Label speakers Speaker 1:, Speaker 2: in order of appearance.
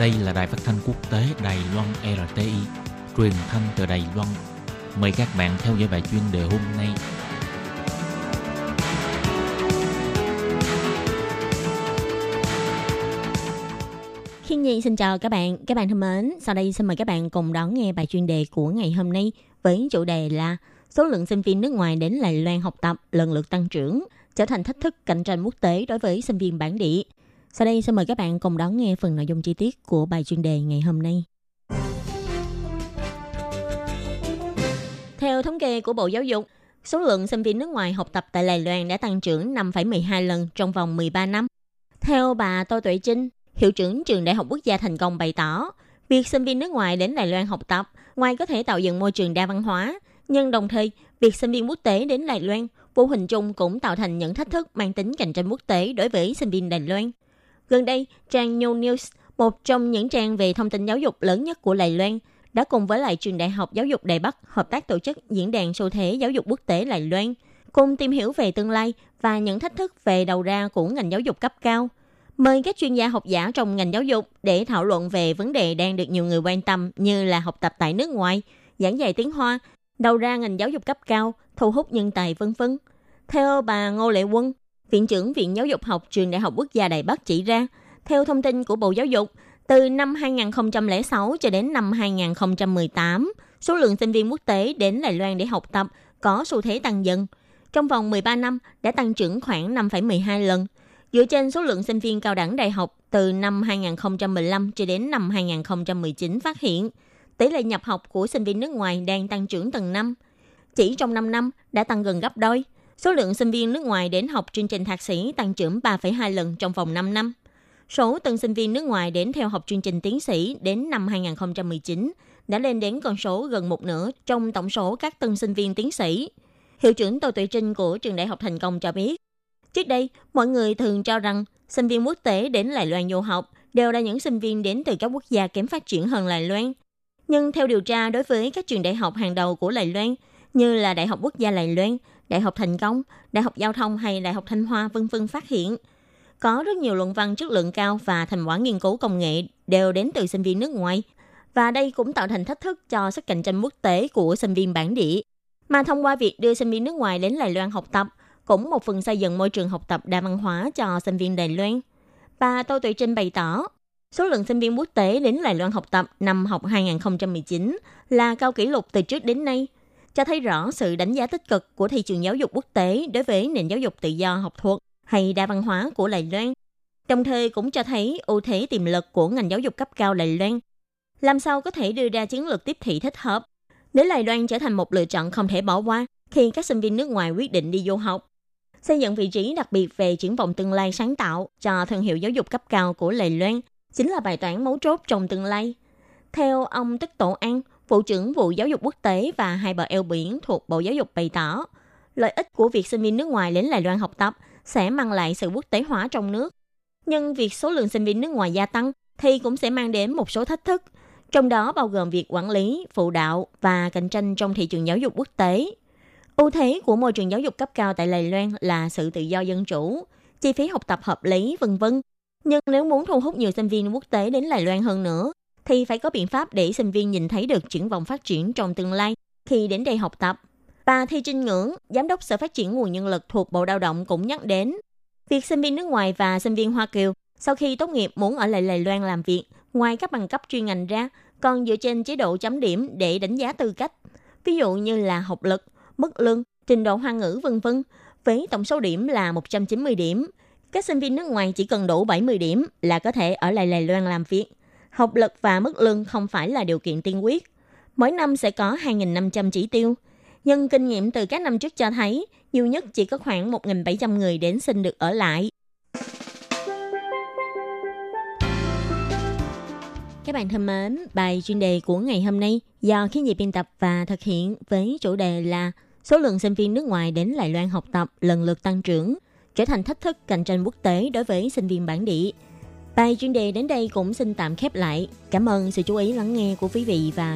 Speaker 1: Đây là đài phát thanh quốc tế Đài Loan RTI, truyền thanh từ Đài Loan. Mời các bạn theo dõi bài chuyên đề hôm nay.
Speaker 2: Khiên Nhi xin chào các bạn, các bạn thân mến. Sau đây xin mời các bạn cùng đón nghe bài chuyên đề của ngày hôm nay với chủ đề là số lượng sinh viên nước ngoài đến Đài Loan học tập lần lượt tăng trưởng, trở thành thách thức cạnh tranh quốc tế đối với sinh viên bản địa. Sau đây xin mời các bạn cùng đón nghe phần nội dung chi tiết của bài chuyên đề ngày hôm nay. Theo thống kê của Bộ Giáo dục, số lượng sinh viên nước ngoài học tập tại Đài Loan đã tăng trưởng 5,12 lần trong vòng 13 năm. Theo bà Tô Tuệ Trinh, hiệu trưởng trường Đại học Quốc gia Thành Công bày tỏ, việc sinh viên nước ngoài đến Đài Loan học tập ngoài có thể tạo dựng môi trường đa văn hóa, nhưng đồng thời, việc sinh viên quốc tế đến Đài Loan vô hình chung cũng tạo thành những thách thức mang tính cạnh tranh quốc tế đối với sinh viên Đài Loan. Gần đây, trang New News, một trong những trang về thông tin giáo dục lớn nhất của Đài Loan, đã cùng với lại trường Đại học Giáo dục Đài Bắc hợp tác tổ chức diễn đàn xu thế giáo dục quốc tế Đài Loan, cùng tìm hiểu về tương lai và những thách thức về đầu ra của ngành giáo dục cấp cao. Mời các chuyên gia học giả trong ngành giáo dục để thảo luận về vấn đề đang được nhiều người quan tâm như là học tập tại nước ngoài, giảng dạy tiếng Hoa, đầu ra ngành giáo dục cấp cao, thu hút nhân tài vân vân. Theo bà Ngô Lệ Quân, Viện trưởng Viện Giáo dục học Trường Đại học Quốc gia Đài Bắc chỉ ra, theo thông tin của Bộ Giáo dục, từ năm 2006 cho đến năm 2018, số lượng sinh viên quốc tế đến Đài Loan để học tập có xu thế tăng dần. Trong vòng 13 năm đã tăng trưởng khoảng 5,12 lần. Dựa trên số lượng sinh viên cao đẳng đại học từ năm 2015 cho đến năm 2019 phát hiện, tỷ lệ nhập học của sinh viên nước ngoài đang tăng trưởng từng năm. Chỉ trong 5 năm đã tăng gần gấp đôi – Số lượng sinh viên nước ngoài đến học chương trình thạc sĩ tăng trưởng 3,2 lần trong vòng 5 năm. Số tân sinh viên nước ngoài đến theo học chương trình tiến sĩ đến năm 2019 đã lên đến con số gần một nửa trong tổng số các tân sinh viên tiến sĩ. Hiệu trưởng Tô Tuệ Trinh của Trường Đại học Thành Công cho biết, trước đây, mọi người thường cho rằng sinh viên quốc tế đến Đài Loan du học đều là những sinh viên đến từ các quốc gia kém phát triển hơn Đài Loan. Nhưng theo điều tra đối với các trường đại học hàng đầu của Đài Loan, như là Đại học Quốc gia Đài Loan, Đại học Thành Công, Đại học Giao thông hay Đại học Thanh Hoa vân vân phát hiện có rất nhiều luận văn chất lượng cao và thành quả nghiên cứu công nghệ đều đến từ sinh viên nước ngoài. Và đây cũng tạo thành thách thức cho sức cạnh tranh quốc tế của sinh viên bản địa. Mà thông qua việc đưa sinh viên nước ngoài đến Đài Loan học tập, cũng một phần xây dựng môi trường học tập đa văn hóa cho sinh viên Đài Loan. Bà Tô Tuệ Trinh bày tỏ, số lượng sinh viên quốc tế đến Đài Loan học tập năm học 2019 là cao kỷ lục từ trước đến nay – cho thấy rõ sự đánh giá tích cực của thị trường giáo dục quốc tế đối với nền giáo dục tự do học thuật hay đa văn hóa của Đài Loan. Đồng thời cũng cho thấy ưu thế tiềm lực của ngành giáo dục cấp cao Đài Loan. Làm sao có thể đưa ra chiến lược tiếp thị thích hợp để Đài Loan trở thành một lựa chọn không thể bỏ qua khi các sinh viên nước ngoài quyết định đi du học. Xây dựng vị trí đặc biệt về triển vọng tương lai sáng tạo cho thương hiệu giáo dục cấp cao của Đài Loan chính là bài toán mấu chốt trong tương lai. Theo ông Tức Tổ An, Vụ trưởng Vụ Giáo dục Quốc tế và hai bờ eo biển thuộc Bộ Giáo dục bày tỏ, lợi ích của việc sinh viên nước ngoài đến Đài Loan học tập sẽ mang lại sự quốc tế hóa trong nước. Nhưng việc số lượng sinh viên nước ngoài gia tăng thì cũng sẽ mang đến một số thách thức, trong đó bao gồm việc quản lý, phụ đạo và cạnh tranh trong thị trường giáo dục quốc tế. Ưu thế của môi trường giáo dục cấp cao tại Đài Loan là sự tự do dân chủ, chi phí học tập hợp lý, vân vân. Nhưng nếu muốn thu hút nhiều sinh viên quốc tế đến Đài Loan hơn nữa, thì phải có biện pháp để sinh viên nhìn thấy được triển vọng phát triển trong tương lai khi đến đây học tập. Bà Thi Trinh Ngưỡng, Giám đốc Sở Phát triển Nguồn Nhân lực thuộc Bộ Đào động cũng nhắc đến, việc sinh viên nước ngoài và sinh viên Hoa Kiều sau khi tốt nghiệp muốn ở lại Lài Loan làm việc, ngoài các bằng cấp chuyên ngành ra, còn dựa trên chế độ chấm điểm để đánh giá tư cách. Ví dụ như là học lực, mức lương, trình độ hoa ngữ vân vân với tổng số điểm là 190 điểm. Các sinh viên nước ngoài chỉ cần đủ 70 điểm là có thể ở lại Lài Loan làm việc học lực và mức lương không phải là điều kiện tiên quyết. Mỗi năm sẽ có 2.500 chỉ tiêu. Nhưng kinh nghiệm từ các năm trước cho thấy, nhiều nhất chỉ có khoảng 1.700 người đến xin được ở lại. Các bạn thân mến, bài chuyên đề của ngày hôm nay do khí nhị biên tập và thực hiện với chủ đề là số lượng sinh viên nước ngoài đến Đài Loan học tập lần lượt tăng trưởng, trở thành thách thức cạnh tranh quốc tế đối với sinh viên bản địa. Bài chuyên đề đến đây cũng xin tạm khép lại. Cảm ơn sự chú ý lắng nghe của quý vị và